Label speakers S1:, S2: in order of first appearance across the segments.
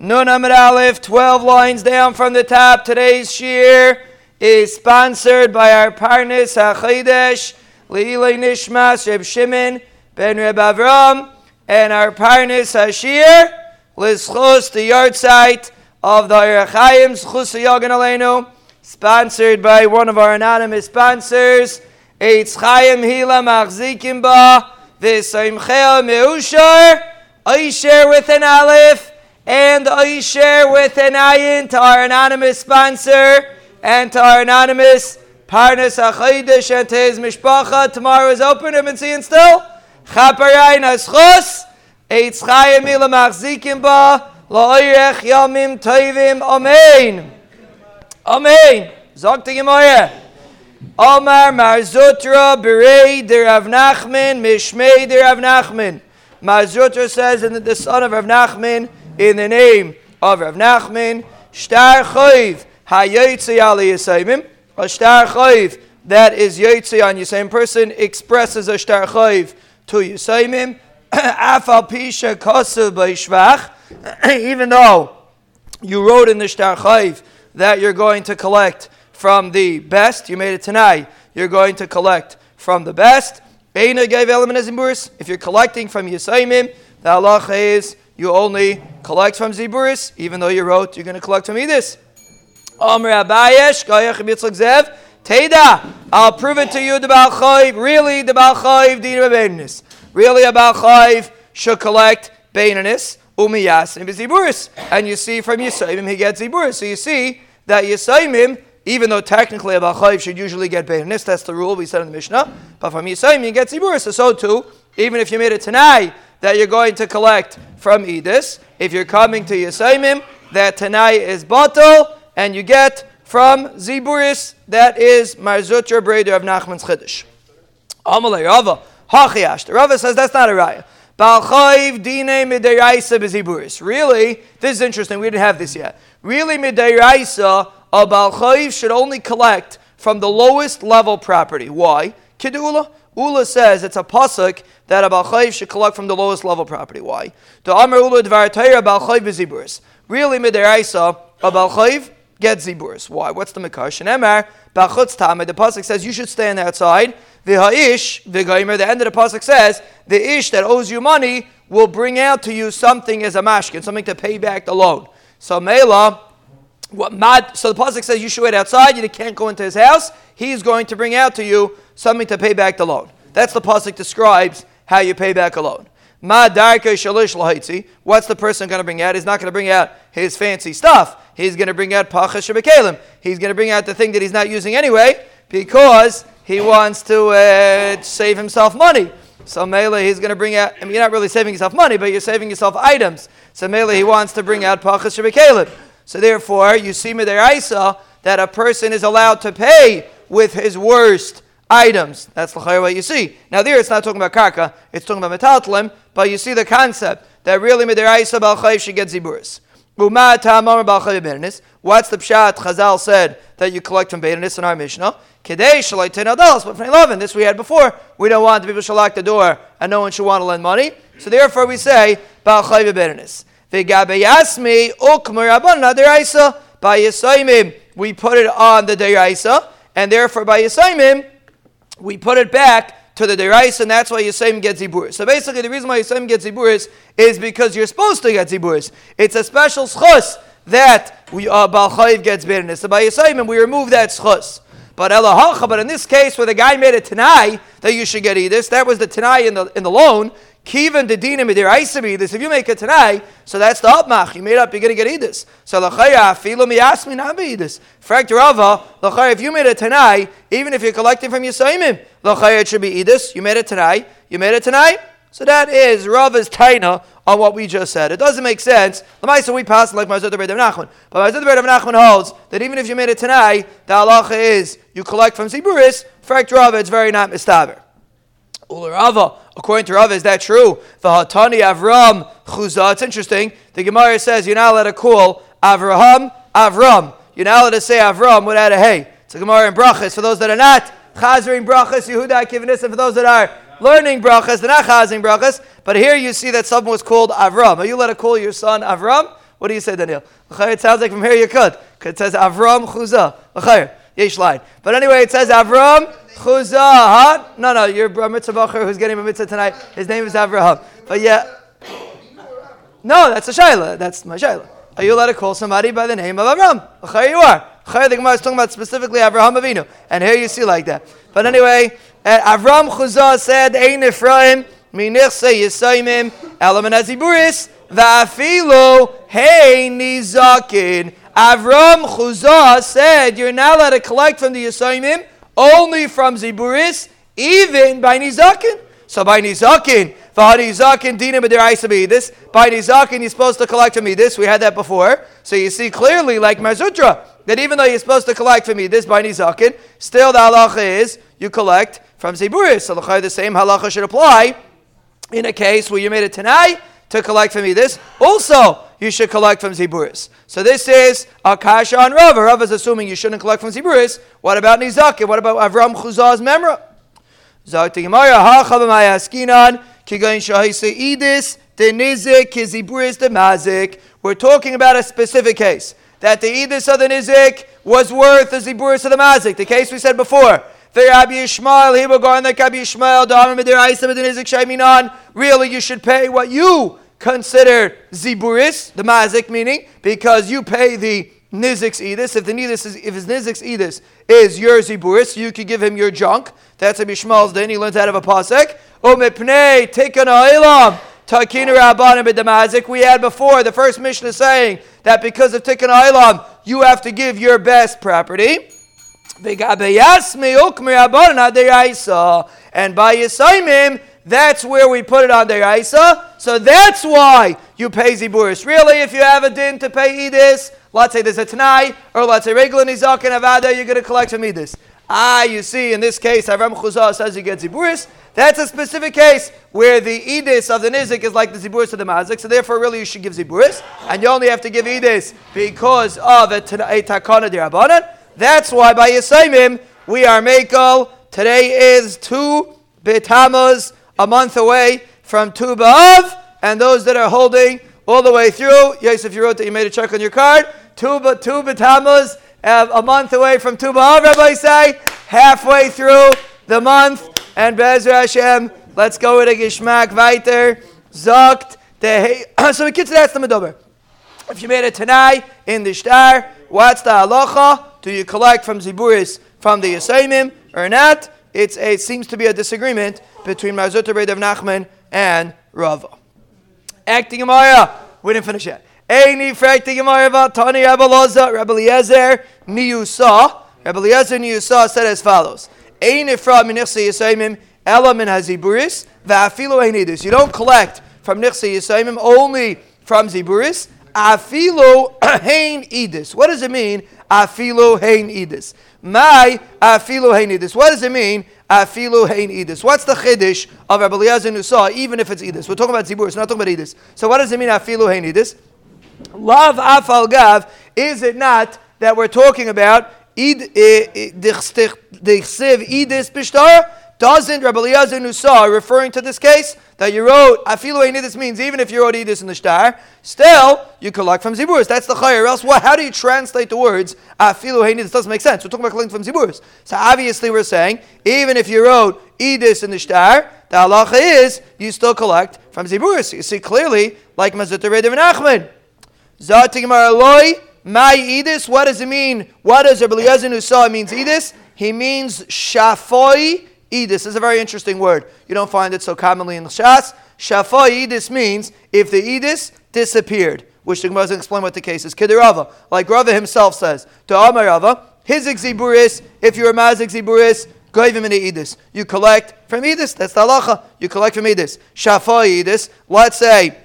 S1: Nun Amid Aleph, 12 lines down from the top. Today's shear is sponsored by our partners HaChidesh, Leilei Nishmas, Reb Shimon, Ben Reb Avram, and our partners Hashir, Lizchus, the yard site of the Yerachayim, Zchus Yogan Aleinu, sponsored by one of our anonymous sponsors, Eitz Chaim Hila Machzikim Ba, V'Saimchel Meushar, Aisher with an Aleph, and I share with an ayin to our anonymous sponsor and to our anonymous Parnas HaChaydish and to his mishpacha. Tomorrow is open. Have been seeing still? Chaparayin Aschus. Eitz Chayim Ila Machzikim Ba. La'oyrech Yamim Toivim. Amen. Amen. Zog to Gemara. Omar Mar Zutra Berei de Rav Nachman Mishmei de Rav Nachman. Mar Zutra says, and the son of Rav Nachman, in the name of Rav Nachman, Shtar Chayv Hayotzi Ali Yisaimim, a Shtar Chayv that is Yotzi on Yisayim person expresses a Shtar Chayv to Yisaimim, Afal Pisha Kosev Shvach, even though you wrote in the Shtar Chayv that you're going to collect from the best, you made it tonight, you're going to collect from the best. If you're collecting from Yisaimim, the halacha is you only collect from Ziburis, even though you wrote you're going to collect from Edis. Teda, I'll prove it to you, the Baal Chayv. Really, the Baal Chayv, Dina Beinis. Really, a Baal Chayv should collect Beinis, Umiyasim, Ziburis. And you see from Yisayim, he gets Ziburis. So you see that Yisayim, even though technically a Baal Chayv should usually get Beinis, that's the rule we said in the Mishnah, but from Yisayim, you get Ziburis. So, so too, even if you made it tonight, that you're going to collect from Edis. If you're coming to Yisaimim, that Tanai is Batal, and you get from Ziburis, that is Mar Zutra Breder of Nachman's Chiddush. Amalei Rava, Hachiyash. The Rava says that's not a raya. Balchayv dine midiraisa beziburis. Really, this is interesting. We didn't have this yet. Really, midiraisa, a balchayv should only collect from the lowest level property. Why? Kidula. Ula says it's a pasuk that a balchayv should collect from the lowest level property. Why? To Amr Ula Dvar Torah balchayv ziburis. Really, midiraisa, a balchayv gets ziburis. Why? What's the mikar? Shenemar bachutz tamid. The pasuk says you should stand outside. V'ha'ish v'gaimer. The end of the pasuk says the ish that owes you money will bring out to you something as a mashkin, something to pay back the loan. So mela. What mad, so the pasuk says you should wait outside. You can't go into his house. He's going to bring out to you something to pay back the loan. That's the pasuk describes how you pay back a loan. Ma shalish What's the person going to bring out? He's not going to bring out his fancy stuff. He's going to bring out pachas shebekalim. He's going to bring out the thing that he's not using anyway because he wants to uh, save himself money. So Mele, he's going to bring out. I mean, you're not really saving yourself money, but you're saving yourself items. So Mele, he wants to bring out pachas shebekalim. So therefore, you see me there, Isa that a person is allowed to pay with his worst items. That's what you see. Now there it's not talking about karka, it's talking about metaltlim, but you see the concept that really midiraisa balchayv should get ziburis. What's the pshat Chazal said that you collect from Beidanis in our Mishnah? Adalas, but from 11, this we had before. We don't want the people to lock the door and no one should want to lend money. So therefore we say balchayv Beidanis. V'gabeyasmi ukmer deraisa. By Yisaimim, we put it on the deraisa, and therefore by Yisaimim, we put it back to the derais, and that's why Yisayim gets Ziburis. So basically, the reason why Yisayim gets Ziburis is because you're supposed to get Ziburis. It's a special schus that we uh, Balchayiv gets bitterness. So by Yisayim, we remove that schus. But Elahacha, but in this case where the guy made a Tanai that you should get Edis, that was the Tanai in the, in the loan. Kivan de dina midir aisabi this. If you make it tonight, so that's the upmach. You made up, you're gonna get edis. So lachaya filo miyasmi nabi edis. Frakt Rava, lachaya, if you made it tonight, even if you're collecting from Yisaimim, lachaya it should be edis. You made it tonight. You made it tonight. So that is Rava's taina on what we just said. It doesn't make sense. So we pass like Marzut Rebbe Nachman. But Marzut Rebbe Nachman holds that even if you made it tonight, the halacha is you collect from Ziburis. Frakt Rava, it's very not mistaber. Rava, according to Rava, is that true? The Hatani Avram Chuzah. It's interesting. The Gemara says you're not allowed to call Avraham Avram. You're not allowed to say Avram without a hey. It's a Gemara in Brachas. For those that are not Chazering Brachas, Yehuda Kivanis, and for those that are learning Brachas, they're not Chazering Brachas. But here you see that someone was called Avram. Are you allowed to call your son Avram? What do you say, Daniel? It sounds like from here you could. It says Avram Chuza. Yesh line. But anyway, it says Avram Chuza. Huh? No, no, your mitzvah who's getting a mitzvah tonight. His name is Avraham. But yeah. No, that's a Shaila. That's my Shaila. Are you allowed to call somebody by the name of Avram? Here you are. The Gemara is talking about specifically Avraham Avinu. And here you see like that. But anyway, uh, Avram Chuzah said, Ein Ephraim, Minichse Yisaimim, Elaman Aziburis, Va'afilo, Hey Nizakin. Avram Chuzah said, You're not allowed to collect from the Yisaimim, only from Ziburis, even by Nizakin. So by Nizakin, V'hadizakin dinim this by Nizakin you're supposed to collect from me this. We had that before. So you see clearly, like Mar Zutra, that even though you're supposed to collect from me this by Nizakin, still the halacha is you collect from Ziburis. So the same halacha should apply in a case where you made it tonight to collect from me this. Also, you should collect from Ziburis. So this is Akasha on Rav. Rav is assuming you shouldn't collect from Ziburis. What about Nizakin? What about Avram Chuzah's memra? Zagti Gemara, ha askinan, kigain shahise idis, the nizik, kiziburis, the mazik. We're talking about a specific case. That the idis of the nizik was worth the ziburis of the mazik. The case we said before. Really you should pay what you consider ziburis, the mazik meaning, because you pay the nizik's edis. If the nizik's is, if his nizik's edis is your ziburis, you could give him your junk. That's a Bishmal's din. He learns out of a pasuk. O mipnei tikkun ha'ilam. Takina Rabbanim b'damazik. We had before the first is saying that because of tikkun ha'ilam, you have to give your best property. And by Yisaimim, that's where we put it on the Isa. So that's why you pay Ziburis. Really, if you have a din to pay Edis, let's say there's a Tanai, or let's say regular Nizak and Avada, you're going to collect from Edis. Ah, you see, in this case, Avram Chuzah says you get Ziburis. That's a specific case where the Edis of the Nizik is like the Ziburis of the Mazik, so therefore, really, you should give Ziburis. And you only have to give Edis because of a, a Takana Dirabanan. That's why by Yisaimim, we are Mekel. Today is two Betamas a month away from Tu B'Av, and those that are holding all the way through. Yes, if you wrote that you made a check on your card. Tu B'Tammuz, uh, a month away from Tu B'Av, Rabbi say, halfway through the month, and Be'ezra Hashem, let's go with a Gishmak weiter, Zokt, so the kids ask the Medober. If you made it tonight in the star, what's the halacha? Do you collect from Ziburis from the Yisayimim or not? It's it seems to be a disagreement between Marzut Rebbe of Nachman and Rava. Acting Gemara, we didn't finish yet. Eini frakti Gemara Tani Rabbi Loza, Rabbi Eliezer Niyusa. Rabbi Eliezer Niyusa said as follows: Ein ifra minichse yisaimim ela min haziburis va'afilu einidus. You don't collect from nichse yisaimim only from ziburis. Afilu hein. What does it mean? Afilu hein. My afilu hein. What does it mean? Afilu hein idis. What's the chiddush of Rabbi Eliezer Nusa, even if it's idis? We're talking about zibur, it's not talking about idis. So what does it mean afilu hein idis? Love afal gav, is it not that we're talking about id idis bishtar? Doesn't Rabbi Eliezer Nusa, referring to this case, that you wrote, Afilu Einidis means even if you wrote Edis in the star, still you collect from Ziburis. That's the Chayr. Else, what, how do you translate the words i Afilu Einidis? doesn't make sense. We're talking about collecting from Ziburis. So obviously we're saying, even if you wrote Edis in the star, the halacha is you still collect from Ziburis. You see clearly, like Mazut Rebbe Nachman. Zatigmar Eloi, my Edis, what does it mean? What does Rabbi Eliezer Nusa means Edis? He means Shafoi Edis is a very interesting word. You don't find it so commonly in the Shas. Shafa Edis means if the Edis disappeared, which the Gemara doesn't explain what the case is. Kidirava, like Rava himself says, to Amar Rava, his exiburis, if you're a maz exiburis, Goivim in the Edis. You collect from Edis, that's the halacha. You collect from Edis. Shafa Edis, let's say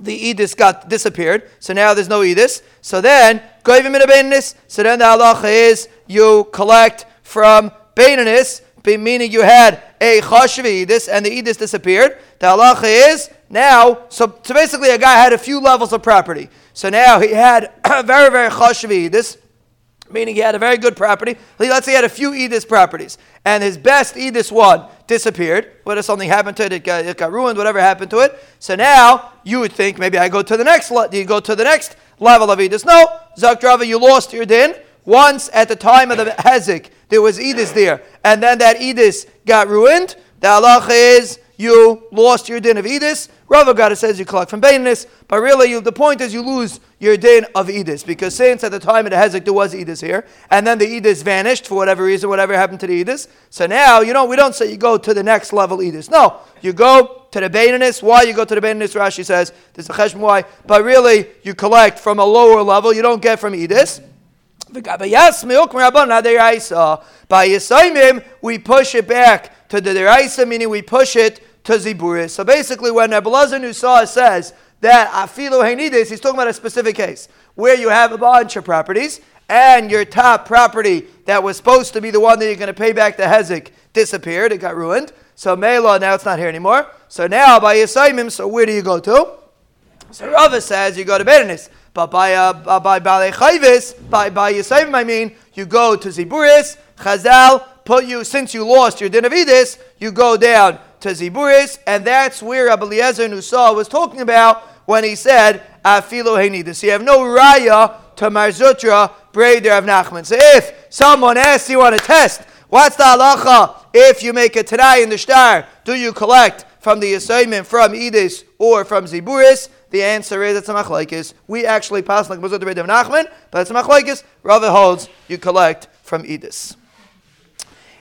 S1: the Edis got disappeared, so now there's no Edis. So then, Goivim in the so then the halacha is you collect from Beinanis, meaning you had a chashvi edis and the edis disappeared. The halacha is now, so, so basically a guy had a few levels of property. So now he had a very, very chashvi this. meaning he had a very good property. Let's say he had a few Edis properties, and his best Edis one disappeared. Whether something happened to it, it got, it got, ruined, whatever happened to it. So now you would think maybe I go to the next. You go to the next level of Edis. No, Zakdrava, you lost your din. Once at the time of the Hezek, there was Edis there, and then that Edis got ruined. The halacha is you lost your din of Edis. Rav Agada says you collect from Bainis, but really you, the point is you lose your din of Edis because since at the time of the Hezek there was Edis here, and then the Edis vanished for whatever reason, whatever happened to the Edis. So now you know we don't say you go to the next level Edis. No, you go to the Bainis. Why you go to the Bainis? Rashi says there's a cheshbon why, but really you collect from a lower level. You don't get from Edis. By Yisaimim, we push it back to the Deraisa, meaning we push it to Ziburis. So basically, when Nebuchadnezzar Nusah says that Afilu Hainidis, he's talking about a specific case where you have a bunch of properties and your top property that was supposed to be the one that you're going to pay back to Hezek disappeared, it got ruined. So Mela, now it's not here anymore. So now by Yisaimim, so where do you go to? So Rava says you go to Berenis. But by uh, by Balei Chayvis, by by Yisaimim, I mean you go to Ziburis, Chazal put you since you lost your din of Edis, you go down to Ziburis, and that's where Rabbi Eliezer Nusah was talking about when he said, Afilu Heinidus. You have no raya to Mar Zutra, Breder of Nachman. So if someone asks you on a test, what's the halacha if you make a Tanai in the star? Do you collect from the assignment from Edis or from Ziburis? The answer is it's a machlaikis. We actually pass like Mazut of Nachman, but it's a machlaikis. Rava holds you collect from Edis.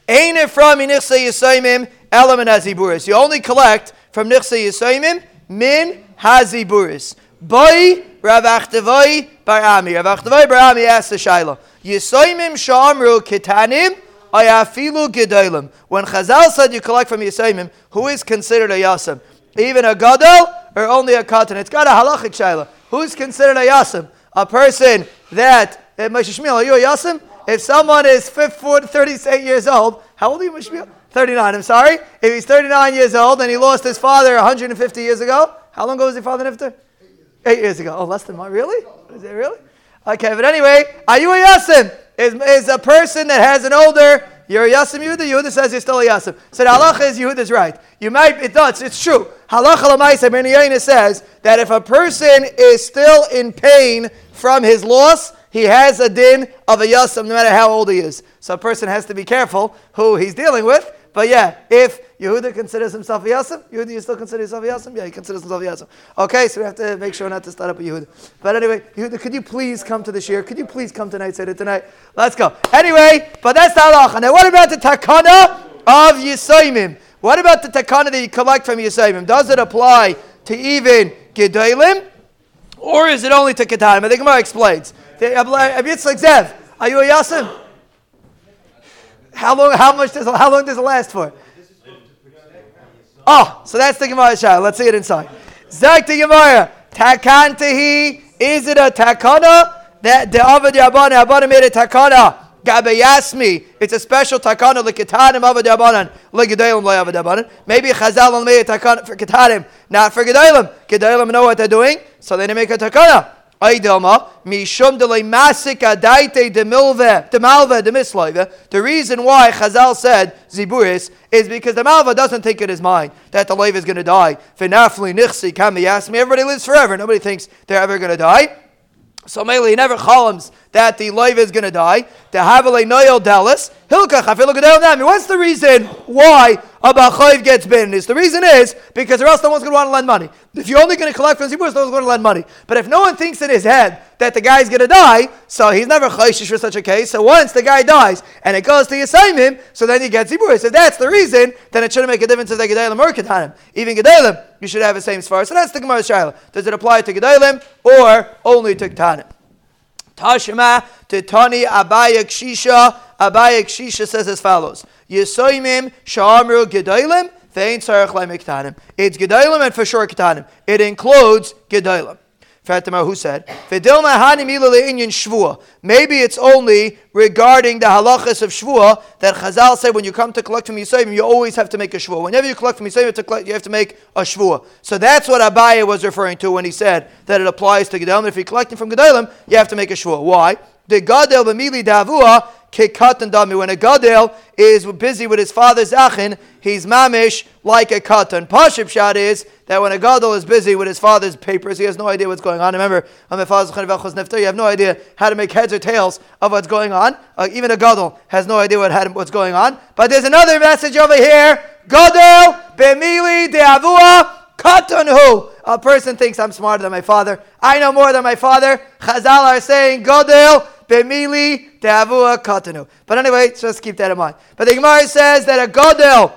S1: Ain't it from Inichse Yisaimim element haziburis. You only collect from Nichse Yisaimim min haziburis. Boy Rav Achtavai Bar Ami. Rav Achtavai Bar Ami asked the Shaila. Yisaimim shamru kitanim ayafilu gedolim. When Chazal said you collect from Yisaimim, who is considered a Yasam? Even a Gadol or only a Katan? It's got a halachic Shaila. Who's considered a Yasam? A person that, uh, Shmuel, are you a Yasim? If someone is 38 years old, how old are you, Moshe 39, I'm sorry. If he's 39 years old and he lost his father 150 years ago, how long ago was your father nifter? Eight years ago. Oh, less than one. Really? Is it really? Okay, but anyway, are you a Yasim? Is, is a person that has an older, you're a Yasim Yehuda, Yehuda says you're still a Yasim. So halacha is Yehuda's right. You might, it does, it's true. Halacha l'maisa, Ben says that if a person is still in pain from his loss, he has a din of a Yasim no matter how old he is. So a person has to be careful who he's dealing with but yeah, if Yehuda considers himself a Yasim, Yehuda, you still consider yourself a Yasim? Yeah, he considers himself a Yasim. Okay, so we have to make sure not to start up a Yehuda. But anyway, Yehuda, could you please come to the shir? Could you please come tonight, say it tonight? Let's go. Anyway, but that's the halacha. Now, what about the takana of Yisaimim? What about the takana that you collect from Yisaimim? Does it apply to even Gedalim? Or is it only to Ketanim? The Gemara explains. Zev, are you a Yasim? How long? How much does? How long does it last for? Oh, so that's the Gemara Shah. Let's see it inside. Zak the Gemara. Takantahi. Is it a takana that the Avad Yabana Abana made a takana? Gabayasmi. It's a special takana lekitanim Avad Yabanan legedalim le'avad Yabanan. Maybe Chazal made a takana for kitanim, not for gedalim. Gedalim know what they're doing, so they didn't make a takana. The reason why Chazal said Ziburis is because the Malva doesn't think in his mind that the Leiv is going to die. Everybody lives forever. Nobody thinks they're ever going to die. So mainly he never columns that the loiv is going to die. To have a noyel dallas hilkach afilu What's the reason why a bachayiv gets bitterness? The reason is because or else no one's going to want to lend money. If you're only going to collect from zibur, no one's going to lend money. But if no one thinks in his head that the guy's going to die, so he's never chayshish for such a case. So once the guy dies and it goes to Yisaimim, so then you get zibur. So that's the reason. Then it shouldn't make a difference if they gedalim or kedalim. Even gedalim, you should have the same svar. So that's the Gemara Shaila. Does it apply to gedalim or only to kedalim? Tashma Titani Abaye Kashisha. Abaye Kashisha says as follows: Yisoimim Shamru Gedolim. Vein Tzarech Lemiktanim. It's Gedolim and for sure Ketanim. It includes Gedolim. Fatima, who said, Maybe it's only regarding the halachas of Shvua that Chazal said when you come to collect from Yisayim, you always have to make a Shvua. Whenever you collect from Yisayim, you have to make a Shvua. So that's what Abaye was referring to when he said that it applies to Gedalim. If you're collecting from Gedalim, you have to make a Shvua. Why? The Gadel b'mili davua kekat and dami. When a gadol is busy with his father's achin, he's mamish like a katan. Pashib shot is that when a gadol is busy with his father's papers, he has no idea what's going on. Remember, on my father's you have no idea how to make heads or tails of what's going on. Uh, even a gadol has no idea what, what's going on. But there's another message over here. Gadol bemili de'avua who A person thinks I'm smarter than my father. I know more than my father. Chazal are saying, Godel bemili de'avua katanu. But anyway, just keep that in mind. But the Gemara says that a Godel,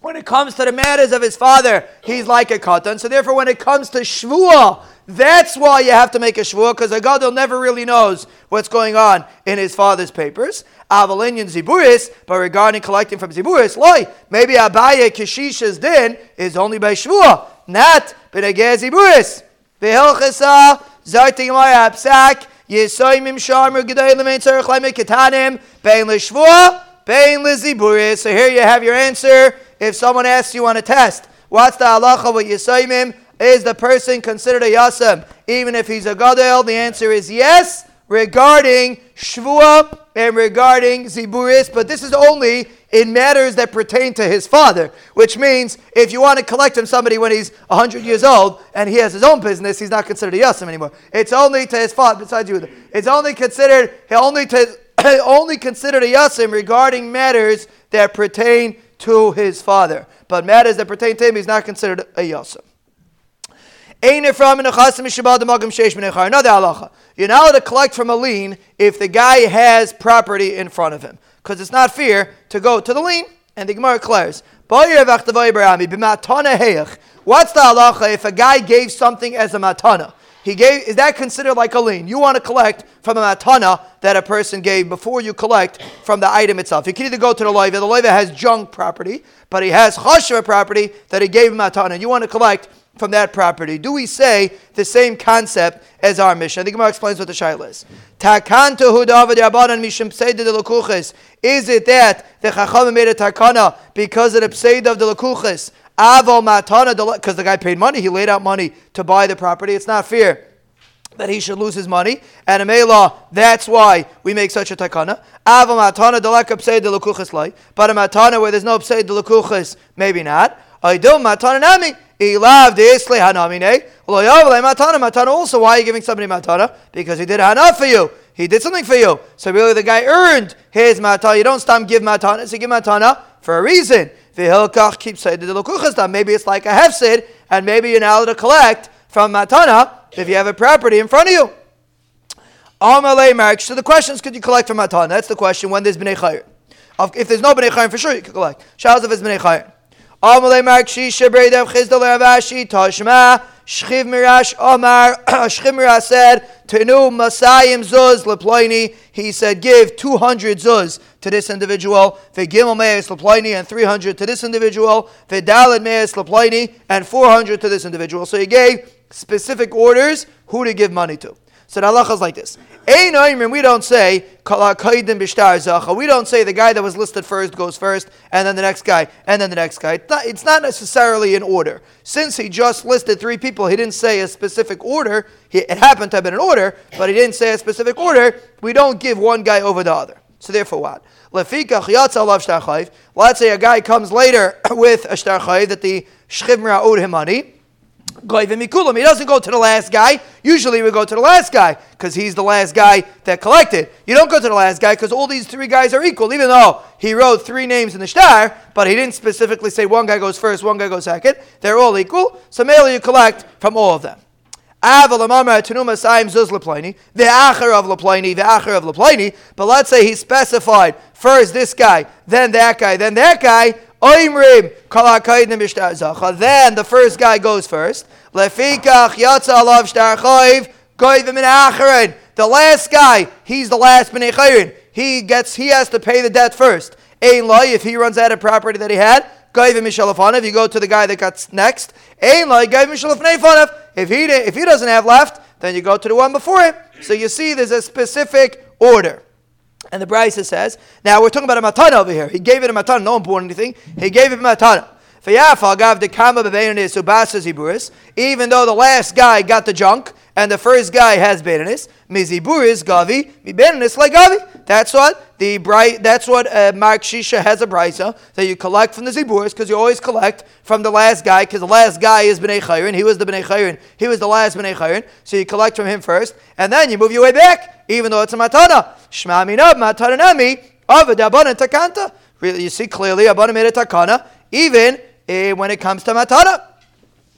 S1: when it comes to the matters of his father, he's like a katan. So therefore, when it comes to shvuah, that's why you have to make a shvuah, because a gadol never really knows what's going on in his father's papers. Avalinian ziburis, but regarding collecting from ziburis, loy, maybe Abaye Kishisha's din is only by shvuah, not b'negeh ziburis. V'hilchasa zarting my apsak yisoymim sharmer g'day lemein tzarech leimik ketanim bein l'shvuah bein l'ziburis. So here you have your answer. If someone asks you on a test, what's the halacha with yisoymim? Is the person considered a yasam even if he's a gadol? The answer is yes regarding shvua and regarding ziburis, but this is only in matters that pertain to his father, which means if you want to collect from somebody when he's 100 years old and he has his own business, he's not considered a yasim anymore. It's only to his father, besides you. It's only considered, only to, only considered a yasim regarding matters that pertain to his father. But matters that pertain to him, he's not considered a yasim. Another halacha. You're not allowed to collect from a lien if the guy has property in front of him. Because it's not fair to go to the lien. And the Gemara declares, What's the halacha if a guy gave something as a matana? He gave is that considered like a lien? You want to collect from a matana that a person gave before you collect from the item itself. You can either go to the loiva. The loiva has junk property, but he has chashva property that he gave him matana. You want to collect from that property. Do we say the same concept as our mission? I think Gemara explains what the shaila is. Is it that the Chachamim made a takana because of the pseid of the lekuches? Avo matana, because the guy paid money, he laid out money to buy the property. It's not fair that he should lose his money. And a law, that's why we make such a takana. Avo matana deleka pseid de lekuches lai. But a matana where there's no pseid de lekuches, maybe not. Do matana nami. Ilav deisle hanamine. Eh? matana. Matana also. Why are you giving somebody matana? Because he did hana for you. He did something for you. So really the guy earned his matana. You don't stop give matana. So give matana for a reason. Maybe it's like a hefsid, and maybe you're now able to collect from matana if you have a property in front of you. Amalei mark. So the question is, could you collect from matana? That's the question. When there's bnei chayr. If there's no bnei chayr, for sure you can collect. Shaz if it's bnei chayr. Amalei Mar Kashisha Chizdal Ravashi Tashma Shchiv Mirash Omar Shchiv Mirash said Tenu Masayim Zuz Leploini he said give 200 Zuz to this individual V'gimel Meis Leploini and 300 to this individual V'dalad Meis Leploini and 400 to this individual. So he gave specific orders who to give money to so the halacha is like this. We don't say we don't say the guy that was listed first goes first, and then the next guy, and then the next guy. It's not, it's not necessarily in order. Since he just listed three people, he didn't say a specific order. He, it happened to have been an order, but he didn't say a specific order. We don't give one guy over the other. So therefore, what? Let's say a guy comes later with a shtar that the shchivra owed him money. He doesn't go to the last guy. Usually we go to the last guy because he's the last guy that collected. You don't go to the last guy because all these three guys are equal, even though he wrote three names in the star, but he didn't specifically say one guy goes first, one guy goes second. They're all equal. So mainly you collect from all of them. The acher of Laplaini, the acher of Laplaini. But let's say he specified first this guy, then that guy, then that guy. Then the first guy goes first. The last guy, he's the last Bnei. He gets, he has to pay the debt first. Ein loy, if he runs out of property that he had, you go to the guy that got next, Ein loy. If he if he doesn't have left, then you go to the one before him. So you see there's a specific order. And the Brisa says, now we're talking about a matana over here. He gave it a matana, no one bought anything. He gave it a matana. Even though the last guy got the junk and the first guy has benanis, miziburis gavi, mi benanis like gavi. That's what the bright. That's what uh, Mar Kashisha has a brisa that you collect from the ziburis because you always collect from the last guy because the last guy is bnei chayrin. He was the bnei chayrin. He was the last bnei chayrin. So you collect from him first, and then you move your way back, even though it's a matana. Shma minab matana nami avadabanan takanta. Really, you see clearly abana made a takana even uh, when it comes to matana.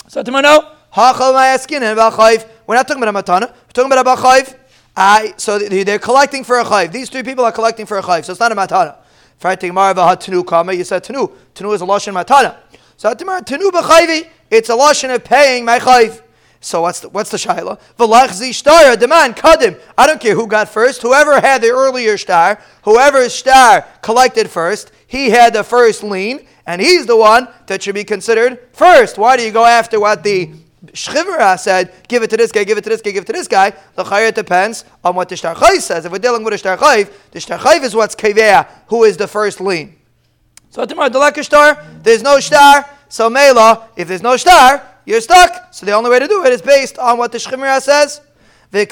S1: So to know, hachal ma'askin and. We're not talking about a matana. We're talking about a chayv. I, so they're collecting for a chayv. These three people are collecting for a chayv, so it's not a matana. You said tanu. Tanu is a lashon matana. So b'chayvi. It's a lashon of paying my chayv. So what's the, what's the shaila? Demand kadim. I don't care who got first. Whoever had the earlier star, whoever's star collected first, he had the first lien, and he's the one that should be considered first. Why do you go after what the Shchivra said, give it to this guy, give it to this guy, give it to this guy. The chayr depends on what the shtar says. If we're dealing with a shtar the shtar is what's kevea, who is the first lien. So tomorrow, the shtar, there's no shtar. So mela, if there's no shtar, you're stuck. So the only way to do it is based on what the Shchimra says. The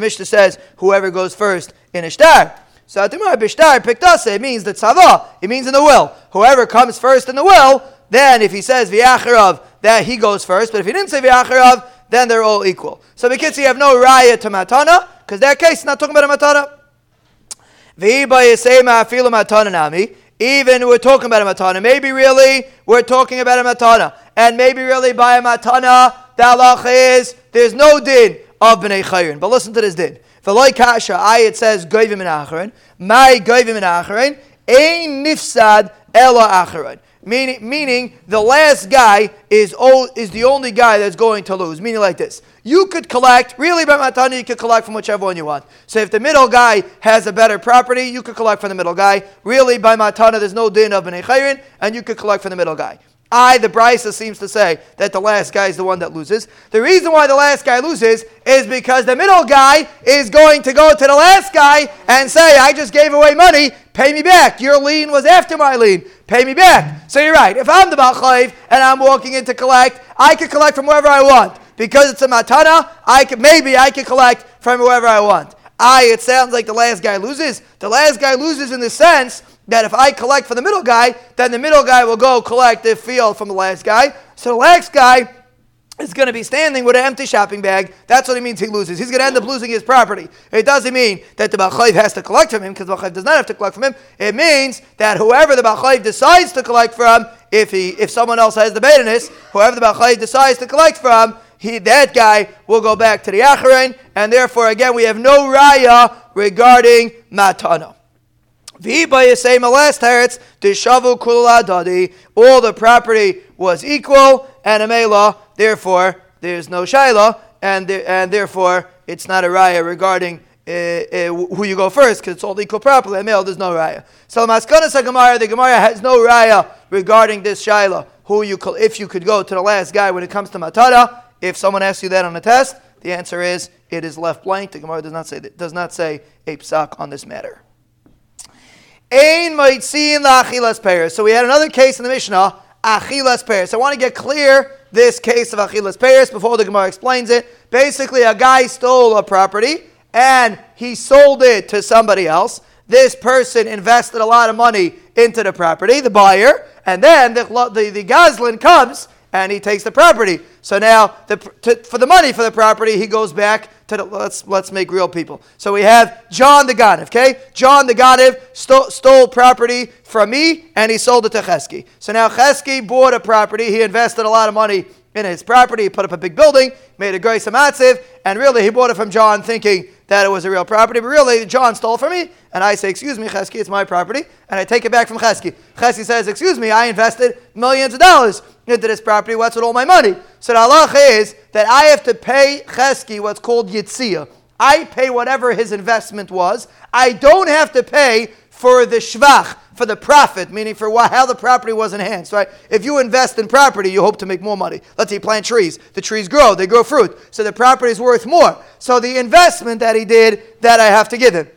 S1: Mishnah says, whoever goes first in a shtar. So Atimar Bishtar us, it means the tzava, it means in the will. Whoever comes first in the will, then if he says V'yacharav, that he goes first. But if he didn't say V'yacharav, then they're all equal. So because you have no raya to matana, because that case is not talking about a matana. Even we're talking about a matana. Maybe really we're talking about a matana. And maybe really by a matana, the halacha is there's no din of b'nei chayrin. But listen to this din. V'loy kasha, I it says goyvim in acharon. My goyvim in acharon. Ein nifsad ela acharon. Meaning, meaning the last guy is, o, is the only guy that's going to lose. Meaning like this. You could collect, really by Matana, you could collect from whichever one you want. So if the middle guy has a better property, you could collect from the middle guy. Really by Matana, there's no din of B'nai Chayrin, and you could collect from the middle guy. I, the Brisa, seems to say that the last guy is the one that loses. The reason why the last guy loses is because the middle guy is going to go to the last guy and say, I just gave away money, pay me back. Your lien was after my lien, pay me back. So you're right. If I'm the Balchayv and I'm walking in to collect, I can collect from wherever I want. Because it's a matana, I can, maybe I can collect from wherever I want. I, it sounds like the last guy loses. The last guy loses in the sense that if I collect for the middle guy, then the middle guy will go collect the field from the last guy. So the last guy is going to be standing with an empty shopping bag. That's what it means he loses. He's going to end up losing his property. It doesn't mean that the Bachayv has to collect from him because the Bachayv does not have to collect from him. It means that whoever the Bachayv decides to collect from, if he if someone else has the Baitinus, whoever the Bachayv decides to collect from, he, that guy will go back to the Acharon, and therefore, again, we have no raya regarding Matana. All the property was equal, and Amela, therefore, there's no Shaila, and, and therefore, it's not a raya regarding uh, uh, who you go first, because it's all equal property. Amel, there's no raya. So Maskanas Gemara, the Gemara has no raya regarding this Shaila. Who you call, if you could go to the last guy when it comes to Matada. If someone asks you that on a test, the answer is it is left blank. The Gemara does not say does not say a psak on this matter. Ein moitzin la'achilas peres. So we had another case in the Mishnah, achilas peres. I want to get clear this case of achilas peres before the Gemara explains it. Basically, a guy stole a property and he sold it to somebody else. This person invested a lot of money into the property, the buyer, and then the, the, the Goslin comes and he takes the property. So now, the, to, for the money for the property, he goes back to the, let's let's make real people. So we have John the Ganav, okay? John the Ganav stole, stole property from me, and he sold it to Chesky. So now Chesky bought a property. He invested a lot of money in his property. He put up a big building, made a great samatziv, and really he bought it from John thinking that it was a real property, but really John stole from me, and I say, excuse me, Chesky, it's my property, and I take it back from Chesky. Chesky says, excuse me, I invested millions of dollars into this property, what's with all my money? So the halacha is that I have to pay Chesky what's called Yitzia. I pay whatever his investment was. I don't have to pay for the shvach, for the profit, meaning for what how the property was enhanced, right? If you invest in property, you hope to make more money. Let's say you plant trees. The trees grow, they grow fruit. So the property is worth more. So the investment that he did, that I have to give him.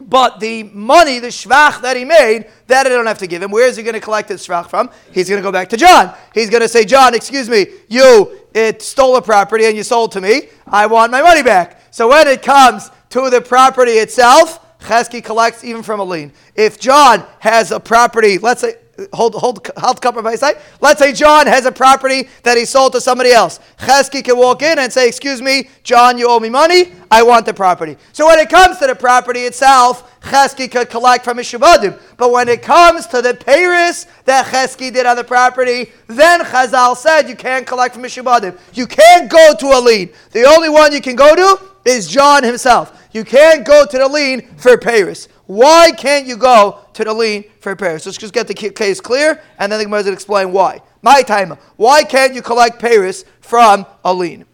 S1: But the money, the shvach that he made, that I don't have to give him. Where is he going to collect his shvach from? He's going to go back to John. He's going to say, John, excuse me, you it stole a property and you sold to me. I want my money back. So when it comes to the property itself, Chesky collects even from a lien. If John has a property, let's say, hold hold hold by side. Let's say John has a property that he sold to somebody else. Chesky can walk in and say, "Excuse me, John, you owe me money. I want the property." So when it comes to the property itself, Chesky could collect from his Mishabadim. But when it comes to the Paris that Chesky did on the property, then Chazal said you can't collect from his Mishabadim. You can't go to a lien. The only one you can go to is John himself. You can't go to the lien for Paris. Why can't you go to the lien for a Paris? Let's just get the case clear, and then the Gemara will explain why. My time. Why can't you collect Paris from a lien?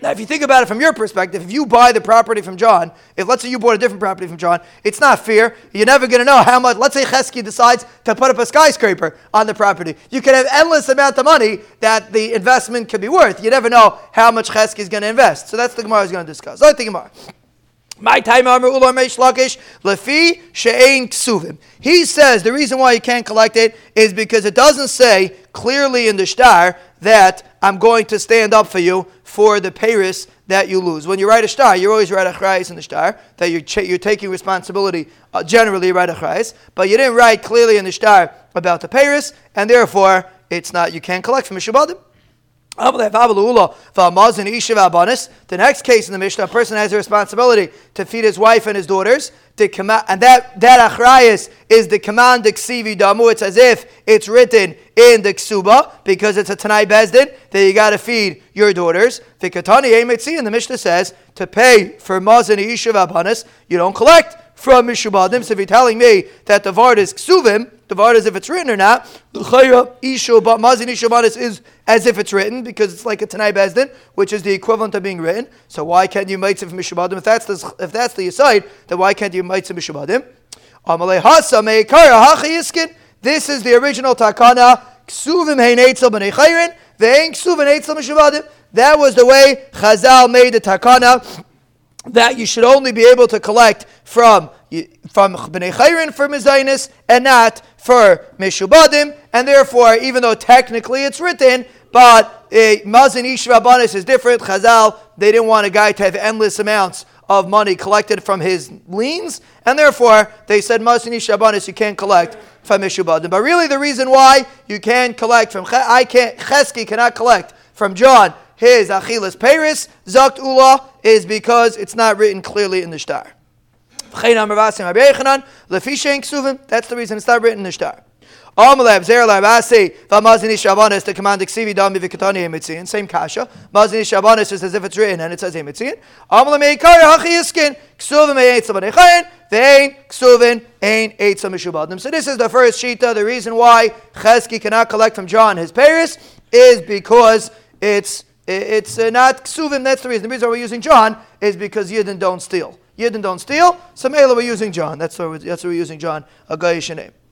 S1: Now, if you think about it from your perspective, if you buy the property from John, if let's say you bought a different property from John, it's not fair. You're never going to know how much. Let's say Chesky decides to put up a skyscraper on the property. You can have endless amount of money that the investment could be worth. You never know how much Chesky is going to invest. So that's the Gemara is going to discuss. Let's think Gemara. My time Amr Ular Lakish Lefi She'ain Ksuvim. He says the reason why you can't collect it is because it doesn't say clearly in the star that I'm going to stand up for you for the Paris that you lose. When you write a star, you always write a chrayis in the star that you're, ch- you're taking responsibility. Uh, generally, write a chrayis, but you didn't write clearly in the star about the Paris, and therefore it's not. You can't collect from Mishabadim. The next case in the Mishnah, a person has a responsibility to feed his wife and his daughters. and that that achrayas is the command ksivi damu. It's as if it's written in the ksuba because it's a tanai bezdin that you got to feed your daughters. And the Mishnah says to pay for mazan ishav abanis, you don't collect from mishubadim. So if you're telling me that the vard is ksuvim, the vard is if it's written or not. mazin ishu is as if it's written because it's like a tanai bezdin, which is the equivalent of being written. So why can't you from mishubadim? If that's the if that's the aside, then why can't you it mishubadim? Amalei hasa meikara This is the original takana. Ksuvim hein eitzel b'nei chayrin. That was the way Chazal made the takana that you should only be able to collect from from Bnei Chayrin for Mizainis and not for Mishubadim, and therefore, even though technically it's written, but Mazin Ish Rabbanis is different. Chazal, they didn't want a guy to have endless amounts of money collected from his liens, and therefore they said Mazin Ish Rabbanis you can't collect from Mishubadim. But really, the reason why you can't collect from I can't Chesky cannot collect from John his Achilas Paris Zakt Ula is because it's not written clearly in the star. That's the reason it's not written in the star. Amalab Zerla Basi Vamazini Shabanis the command Ksivi Dami Vikatani Emitzian, same kasha. Mazini Shabanis is as if it's written and it says Emitzian. Amalam Eikar Hachiyaskin Ksuvim Eitz Labanechayan Vein Ksuvin Ain Eitz Mishubadim. So this is the first shita. The reason why Chesky cannot collect from John his Paris is because it's it's uh, not ksuvim. That's the reason. The reason we're using John is because Yidden don't steal. Yidden don't steal. So Mela we're using John. That's why we're, we're using John, a Gaisha name.